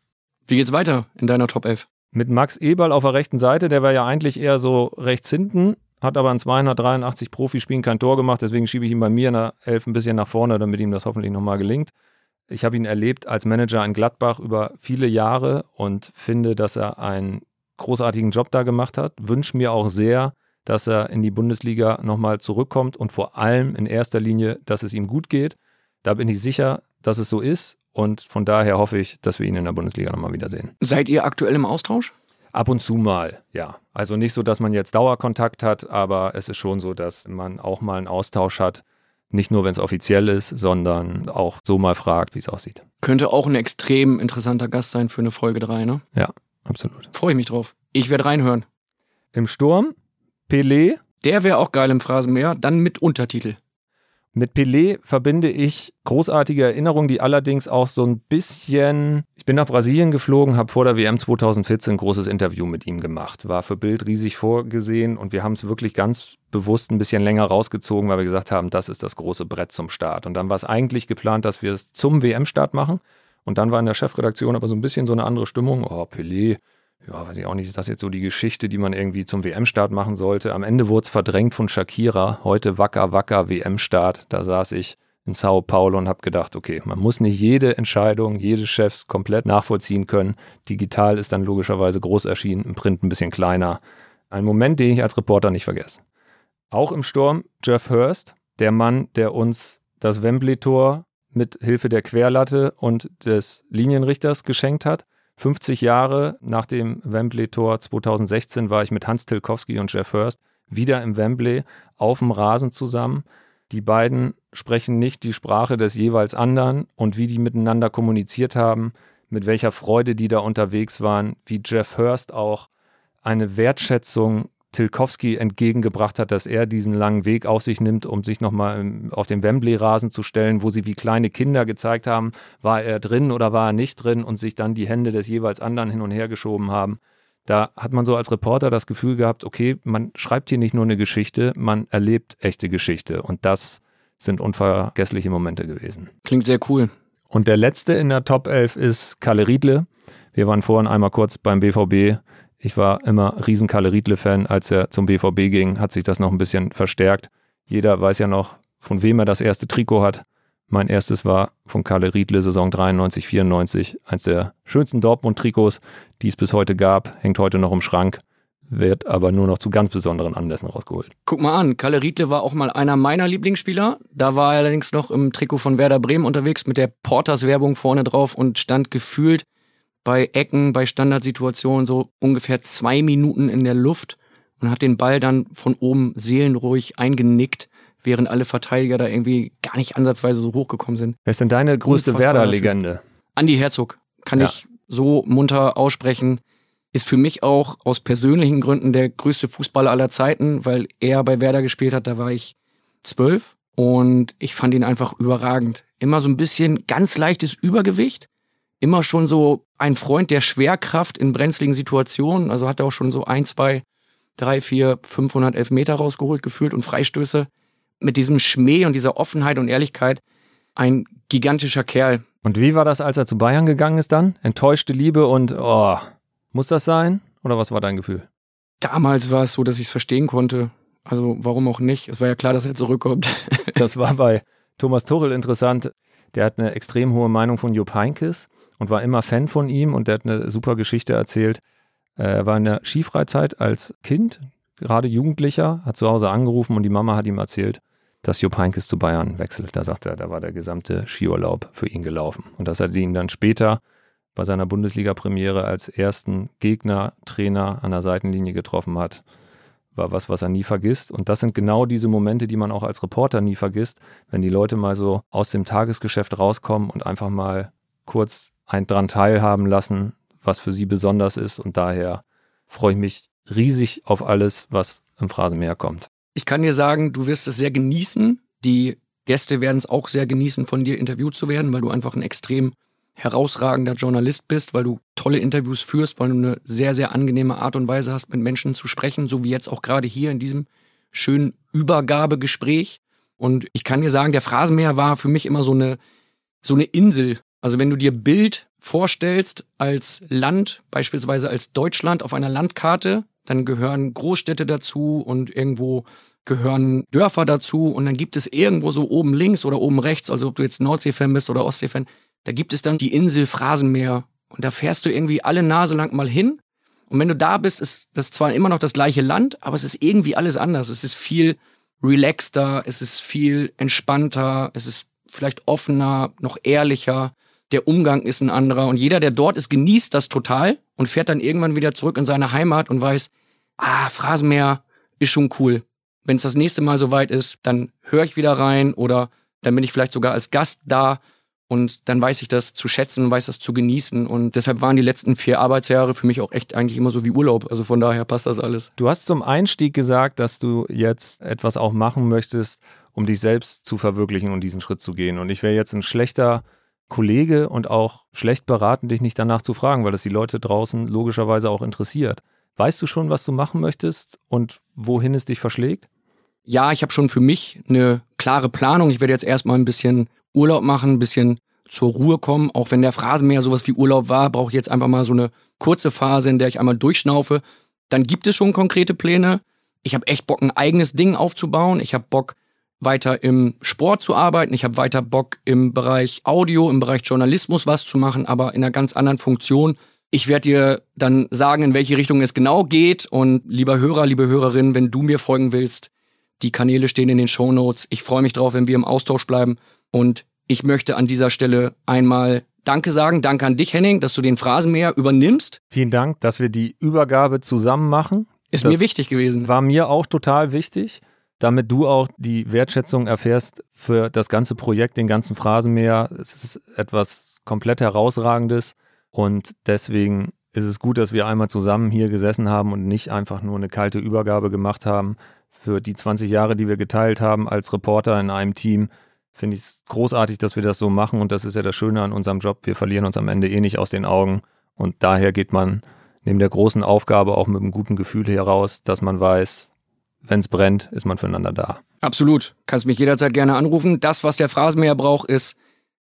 Wie geht's weiter in deiner Top 11? Mit Max Eberl auf der rechten Seite, der war ja eigentlich eher so rechts hinten, hat aber in 283 Profispielen kein Tor gemacht, deswegen schiebe ich ihn bei mir in der Elf ein bisschen nach vorne, damit ihm das hoffentlich nochmal gelingt. Ich habe ihn erlebt als Manager in Gladbach über viele Jahre und finde, dass er einen großartigen Job da gemacht hat. Wünsche mir auch sehr, dass er in die Bundesliga nochmal zurückkommt und vor allem in erster Linie, dass es ihm gut geht. Da bin ich sicher, dass es so ist und von daher hoffe ich, dass wir ihn in der Bundesliga nochmal wiedersehen. Seid ihr aktuell im Austausch? Ab und zu mal, ja. Also nicht so, dass man jetzt Dauerkontakt hat, aber es ist schon so, dass man auch mal einen Austausch hat. Nicht nur, wenn es offiziell ist, sondern auch so mal fragt, wie es aussieht. Könnte auch ein extrem interessanter Gast sein für eine Folge 3, ne? Ja, absolut. Freue ich mich drauf. Ich werde reinhören. Im Sturm, Pelé. Der wäre auch geil im Phrasenmäher, dann mit Untertitel. Mit Pelé verbinde ich großartige Erinnerungen, die allerdings auch so ein bisschen. Ich bin nach Brasilien geflogen, habe vor der WM 2014 ein großes Interview mit ihm gemacht. War für Bild riesig vorgesehen und wir haben es wirklich ganz bewusst ein bisschen länger rausgezogen, weil wir gesagt haben, das ist das große Brett zum Start. Und dann war es eigentlich geplant, dass wir es zum WM-Start machen. Und dann war in der Chefredaktion aber so ein bisschen so eine andere Stimmung. Oh, Pelé, ja, weiß ich auch nicht, ist das jetzt so die Geschichte, die man irgendwie zum WM-Start machen sollte? Am Ende wurde es verdrängt von Shakira. Heute wacker, wacker WM-Start. Da saß ich in Sao Paulo und habe gedacht, okay, man muss nicht jede Entscheidung, jede Chefs komplett nachvollziehen können. Digital ist dann logischerweise groß erschienen, im Print ein bisschen kleiner. Ein Moment, den ich als Reporter nicht vergesse. Auch im Sturm Jeff Hurst, der Mann, der uns das Wembley-Tor mit Hilfe der Querlatte und des Linienrichters geschenkt hat. 50 Jahre nach dem Wembley-Tor 2016 war ich mit Hans Tilkowski und Jeff Hurst wieder im Wembley auf dem Rasen zusammen. Die beiden sprechen nicht die Sprache des jeweils anderen und wie die miteinander kommuniziert haben, mit welcher Freude die da unterwegs waren, wie Jeff Hurst auch eine Wertschätzung Tilkowski entgegengebracht hat, dass er diesen langen Weg auf sich nimmt, um sich nochmal auf den Wembley-Rasen zu stellen, wo sie wie kleine Kinder gezeigt haben, war er drin oder war er nicht drin und sich dann die Hände des jeweils anderen hin und her geschoben haben. Da hat man so als Reporter das Gefühl gehabt, okay, man schreibt hier nicht nur eine Geschichte, man erlebt echte Geschichte. Und das sind unvergessliche Momente gewesen. Klingt sehr cool. Und der letzte in der Top 11 ist Kalle Riedle. Wir waren vorhin einmal kurz beim BVB ich war immer riesen Kalle Riedle-Fan. Als er zum BVB ging, hat sich das noch ein bisschen verstärkt. Jeder weiß ja noch, von wem er das erste Trikot hat. Mein erstes war von Kalle Riedle, Saison 93, 94. Eins der schönsten Dortmund-Trikots, die es bis heute gab, hängt heute noch im Schrank. wird aber nur noch zu ganz besonderen Anlässen rausgeholt. Guck mal an, Kalle Riedle war auch mal einer meiner Lieblingsspieler. Da war er allerdings noch im Trikot von Werder Bremen unterwegs mit der Porters-Werbung vorne drauf und stand gefühlt bei Ecken, bei Standardsituationen so ungefähr zwei Minuten in der Luft und hat den Ball dann von oben seelenruhig eingenickt, während alle Verteidiger da irgendwie gar nicht ansatzweise so hochgekommen sind. Wer ist denn deine größte Werder-Legende? Andi Herzog, kann ja. ich so munter aussprechen. Ist für mich auch aus persönlichen Gründen der größte Fußballer aller Zeiten, weil er bei Werder gespielt hat, da war ich zwölf und ich fand ihn einfach überragend. Immer so ein bisschen ganz leichtes Übergewicht, immer schon so ein Freund der Schwerkraft in brenzligen Situationen. Also hat er auch schon so ein, zwei, drei, vier, 500 Elfmeter rausgeholt gefühlt und Freistöße. Mit diesem Schmäh und dieser Offenheit und Ehrlichkeit ein gigantischer Kerl. Und wie war das, als er zu Bayern gegangen ist dann? Enttäuschte Liebe und, oh, muss das sein? Oder was war dein Gefühl? Damals war es so, dass ich es verstehen konnte. Also warum auch nicht? Es war ja klar, dass er zurückkommt. das war bei Thomas Tuchel interessant. Der hat eine extrem hohe Meinung von Jupp Heynckes und war immer Fan von ihm und der hat eine super Geschichte erzählt. Er war in der Skifreizeit als Kind, gerade Jugendlicher, hat zu Hause angerufen und die Mama hat ihm erzählt, dass Jupp Heynckes zu Bayern wechselt. Da sagt er, da war der gesamte Skiurlaub für ihn gelaufen. Und dass er ihn dann später bei seiner Bundesliga-Premiere als ersten Gegner, Trainer an der Seitenlinie getroffen hat, war was, was er nie vergisst. Und das sind genau diese Momente, die man auch als Reporter nie vergisst, wenn die Leute mal so aus dem Tagesgeschäft rauskommen und einfach mal kurz ein dran teilhaben lassen, was für sie besonders ist. Und daher freue ich mich riesig auf alles, was im Phrasenmeer kommt. Ich kann dir sagen, du wirst es sehr genießen. Die Gäste werden es auch sehr genießen, von dir interviewt zu werden, weil du einfach ein extrem herausragender Journalist bist, weil du tolle Interviews führst, weil du eine sehr, sehr angenehme Art und Weise hast, mit Menschen zu sprechen, so wie jetzt auch gerade hier in diesem schönen Übergabegespräch. Und ich kann dir sagen, der Phrasenmäher war für mich immer so eine, so eine Insel. Also wenn du dir Bild vorstellst als Land, beispielsweise als Deutschland auf einer Landkarte, dann gehören Großstädte dazu und irgendwo gehören Dörfer dazu und dann gibt es irgendwo so oben links oder oben rechts, also ob du jetzt Nordsee-Fan bist oder Ostsee-Fan, da gibt es dann die Insel Phrasenmeer und da fährst du irgendwie alle Nase lang mal hin und wenn du da bist, ist das zwar immer noch das gleiche Land, aber es ist irgendwie alles anders. Es ist viel relaxter, es ist viel entspannter, es ist vielleicht offener, noch ehrlicher der Umgang ist ein anderer und jeder, der dort ist, genießt das total und fährt dann irgendwann wieder zurück in seine Heimat und weiß, ah, Phrasenmeer ist schon cool. Wenn es das nächste Mal soweit ist, dann höre ich wieder rein oder dann bin ich vielleicht sogar als Gast da und dann weiß ich das zu schätzen weiß das zu genießen. Und deshalb waren die letzten vier Arbeitsjahre für mich auch echt eigentlich immer so wie Urlaub. Also von daher passt das alles. Du hast zum Einstieg gesagt, dass du jetzt etwas auch machen möchtest, um dich selbst zu verwirklichen und diesen Schritt zu gehen. Und ich wäre jetzt ein schlechter Kollege und auch schlecht beraten, dich nicht danach zu fragen, weil das die Leute draußen logischerweise auch interessiert. Weißt du schon, was du machen möchtest und wohin es dich verschlägt? Ja, ich habe schon für mich eine klare Planung. Ich werde jetzt erstmal ein bisschen Urlaub machen, ein bisschen zur Ruhe kommen. Auch wenn der Phrasenmäher sowas wie Urlaub war, brauche ich jetzt einfach mal so eine kurze Phase, in der ich einmal durchschnaufe. Dann gibt es schon konkrete Pläne. Ich habe echt Bock, ein eigenes Ding aufzubauen. Ich habe Bock, weiter im Sport zu arbeiten. Ich habe weiter Bock im Bereich Audio, im Bereich Journalismus was zu machen, aber in einer ganz anderen Funktion. Ich werde dir dann sagen, in welche Richtung es genau geht. Und lieber Hörer, liebe Hörerin, wenn du mir folgen willst, die Kanäle stehen in den Show Notes. Ich freue mich drauf, wenn wir im Austausch bleiben. Und ich möchte an dieser Stelle einmal Danke sagen. Danke an dich, Henning, dass du den Phrasenmäher übernimmst. Vielen Dank, dass wir die Übergabe zusammen machen. Ist das mir wichtig gewesen. War mir auch total wichtig damit du auch die Wertschätzung erfährst für das ganze Projekt, den ganzen Phrasenmäher. Es ist etwas komplett herausragendes und deswegen ist es gut, dass wir einmal zusammen hier gesessen haben und nicht einfach nur eine kalte Übergabe gemacht haben. Für die 20 Jahre, die wir geteilt haben als Reporter in einem Team, finde ich es großartig, dass wir das so machen und das ist ja das Schöne an unserem Job. Wir verlieren uns am Ende eh nicht aus den Augen und daher geht man neben der großen Aufgabe auch mit einem guten Gefühl heraus, dass man weiß, wenn es brennt, ist man füreinander da. Absolut. Kannst mich jederzeit gerne anrufen. Das, was der Phrasenmäher braucht, ist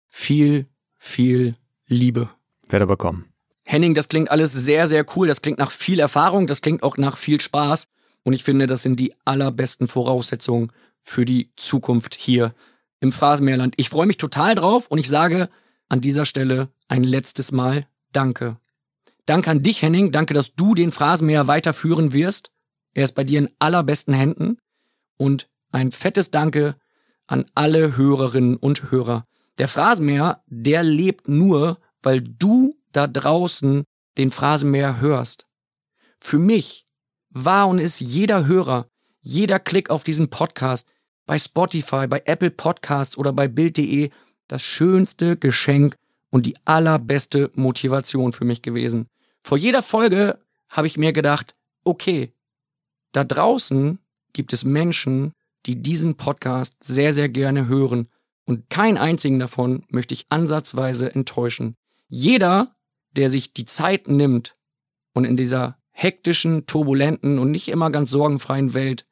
viel, viel Liebe. Werde bekommen. Henning, das klingt alles sehr, sehr cool. Das klingt nach viel Erfahrung. Das klingt auch nach viel Spaß. Und ich finde, das sind die allerbesten Voraussetzungen für die Zukunft hier im Phrasenmeerland. Ich freue mich total drauf und ich sage an dieser Stelle ein letztes Mal Danke. Danke an dich, Henning. Danke, dass du den Phrasenmäher weiterführen wirst. Er ist bei dir in allerbesten Händen. Und ein fettes Danke an alle Hörerinnen und Hörer. Der Phrasenmäher, der lebt nur, weil du da draußen den Phrasenmäher hörst. Für mich war und ist jeder Hörer, jeder Klick auf diesen Podcast bei Spotify, bei Apple Podcasts oder bei Bild.de das schönste Geschenk und die allerbeste Motivation für mich gewesen. Vor jeder Folge habe ich mir gedacht, okay, da draußen gibt es Menschen, die diesen Podcast sehr, sehr gerne hören und keinen einzigen davon möchte ich ansatzweise enttäuschen. Jeder, der sich die Zeit nimmt und in dieser hektischen, turbulenten und nicht immer ganz sorgenfreien Welt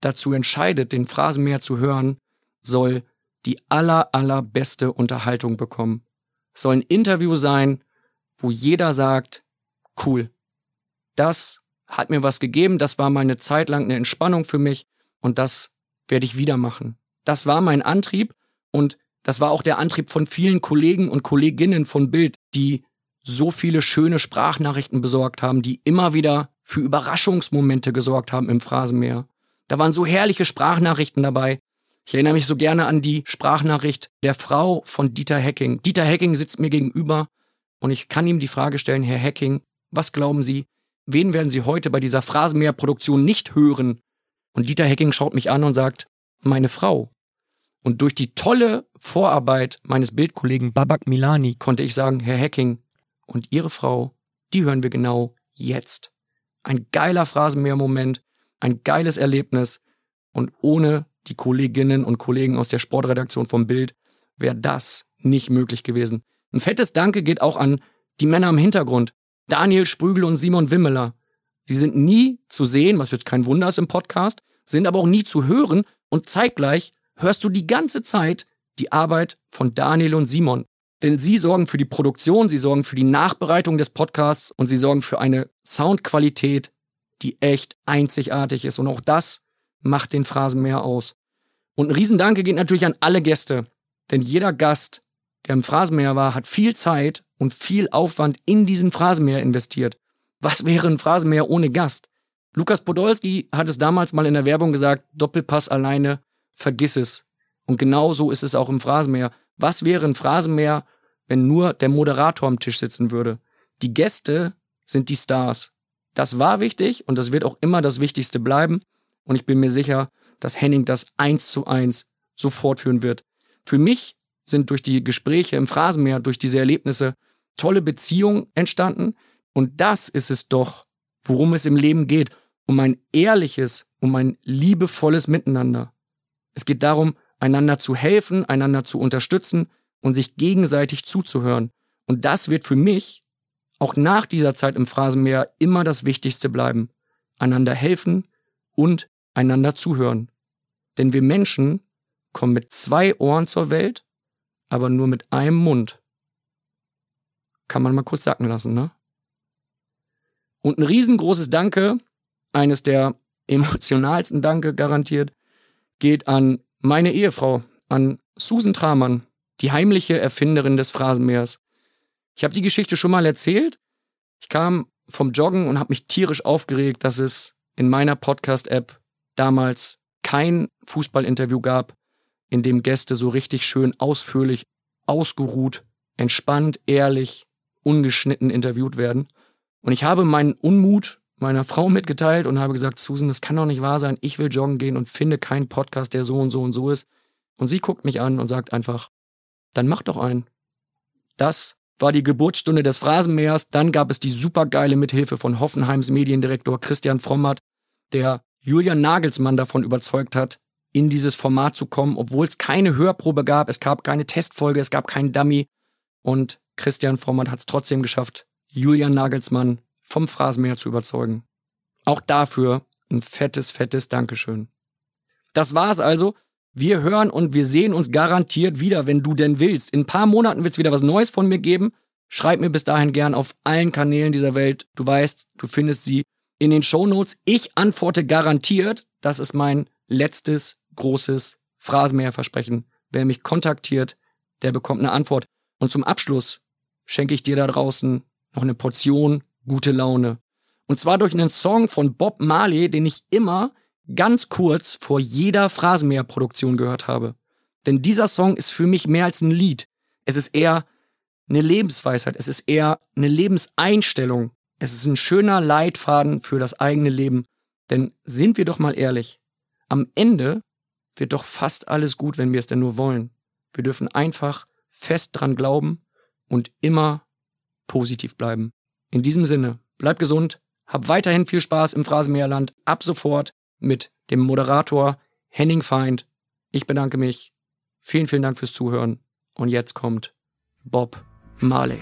dazu entscheidet, den Phrasenmäher zu hören, soll die aller, allerbeste Unterhaltung bekommen. Es soll ein Interview sein, wo jeder sagt, cool, das hat mir was gegeben, das war meine Zeit lang eine Entspannung für mich und das werde ich wieder machen. Das war mein Antrieb und das war auch der Antrieb von vielen Kollegen und Kolleginnen von Bild, die so viele schöne Sprachnachrichten besorgt haben, die immer wieder für Überraschungsmomente gesorgt haben im Phrasenmeer. Da waren so herrliche Sprachnachrichten dabei. Ich erinnere mich so gerne an die Sprachnachricht der Frau von Dieter Hecking. Dieter Hecking sitzt mir gegenüber und ich kann ihm die Frage stellen, Herr Hecking, was glauben Sie, wen werden Sie heute bei dieser Phrasenmäher-Produktion nicht hören? Und Dieter Hecking schaut mich an und sagt, meine Frau. Und durch die tolle Vorarbeit meines Bildkollegen Babak Milani konnte ich sagen, Herr Hecking und Ihre Frau, die hören wir genau jetzt. Ein geiler Phrasenmäher-Moment, ein geiles Erlebnis und ohne die Kolleginnen und Kollegen aus der Sportredaktion vom Bild wäre das nicht möglich gewesen. Ein fettes Danke geht auch an die Männer im Hintergrund. Daniel Sprügel und Simon Wimmeler. Sie sind nie zu sehen, was jetzt kein Wunder ist im Podcast, sind aber auch nie zu hören und zeitgleich hörst du die ganze Zeit die Arbeit von Daniel und Simon. Denn sie sorgen für die Produktion, sie sorgen für die Nachbereitung des Podcasts und sie sorgen für eine Soundqualität, die echt einzigartig ist. Und auch das macht den Phrasenmäher aus. Und ein Riesendanke geht natürlich an alle Gäste. Denn jeder Gast, der im Phrasenmäher war, hat viel Zeit und viel Aufwand in diesen Phrasenmäher investiert. Was wäre ein Phrasenmäher ohne Gast? Lukas Podolski hat es damals mal in der Werbung gesagt, Doppelpass alleine, vergiss es. Und genau so ist es auch im Phrasenmäher. Was wäre ein Phrasenmäher, wenn nur der Moderator am Tisch sitzen würde? Die Gäste sind die Stars. Das war wichtig und das wird auch immer das Wichtigste bleiben. Und ich bin mir sicher, dass Henning das eins zu eins so fortführen wird. Für mich sind durch die Gespräche im Phrasenmeer, durch diese Erlebnisse tolle Beziehungen entstanden. Und das ist es doch, worum es im Leben geht. Um ein ehrliches, um ein liebevolles Miteinander. Es geht darum, einander zu helfen, einander zu unterstützen und sich gegenseitig zuzuhören. Und das wird für mich auch nach dieser Zeit im Phrasenmeer immer das Wichtigste bleiben. Einander helfen und einander zuhören. Denn wir Menschen kommen mit zwei Ohren zur Welt, aber nur mit einem Mund. Kann man mal kurz sacken lassen, ne? Und ein riesengroßes Danke, eines der emotionalsten Danke garantiert, geht an meine Ehefrau, an Susan Tramann, die heimliche Erfinderin des Phrasenmeers. Ich habe die Geschichte schon mal erzählt. Ich kam vom Joggen und habe mich tierisch aufgeregt, dass es in meiner Podcast-App damals kein Fußballinterview gab, in dem Gäste so richtig schön ausführlich, ausgeruht, entspannt, ehrlich, ungeschnitten interviewt werden. Und ich habe meinen Unmut meiner Frau mitgeteilt und habe gesagt, Susan, das kann doch nicht wahr sein. Ich will joggen gehen und finde keinen Podcast, der so und so und so ist. Und sie guckt mich an und sagt einfach, dann mach doch einen. Das war die Geburtsstunde des Phrasenmähers. Dann gab es die supergeile Mithilfe von Hoffenheims Mediendirektor Christian Frommert, der Julian Nagelsmann davon überzeugt hat, in dieses Format zu kommen, obwohl es keine Hörprobe gab, es gab keine Testfolge, es gab keinen Dummy. Und Christian Frommert hat es trotzdem geschafft, Julian Nagelsmann vom Phrasenmäher zu überzeugen. Auch dafür ein fettes, fettes Dankeschön. Das war's also. Wir hören und wir sehen uns garantiert wieder, wenn du denn willst. In ein paar Monaten wird's wieder was Neues von mir geben. Schreib mir bis dahin gern auf allen Kanälen dieser Welt. Du weißt, du findest sie in den Shownotes. Ich antworte garantiert. Das ist mein letztes großes Phrasenmäherversprechen. Wer mich kontaktiert, der bekommt eine Antwort. Und zum Abschluss schenke ich dir da draußen noch eine Portion gute Laune. Und zwar durch einen Song von Bob Marley, den ich immer ganz kurz vor jeder Phrasenmäher-Produktion gehört habe. Denn dieser Song ist für mich mehr als ein Lied. Es ist eher eine Lebensweisheit. Es ist eher eine Lebenseinstellung. Es ist ein schöner Leitfaden für das eigene Leben. Denn sind wir doch mal ehrlich, am Ende wird doch fast alles gut, wenn wir es denn nur wollen. Wir dürfen einfach fest dran glauben und immer positiv bleiben. In diesem Sinne, bleib gesund, hab weiterhin viel Spaß im Phrasenmeerland. Ab sofort mit dem Moderator Henning Feind. Ich bedanke mich. Vielen, vielen Dank fürs Zuhören. Und jetzt kommt Bob Marley.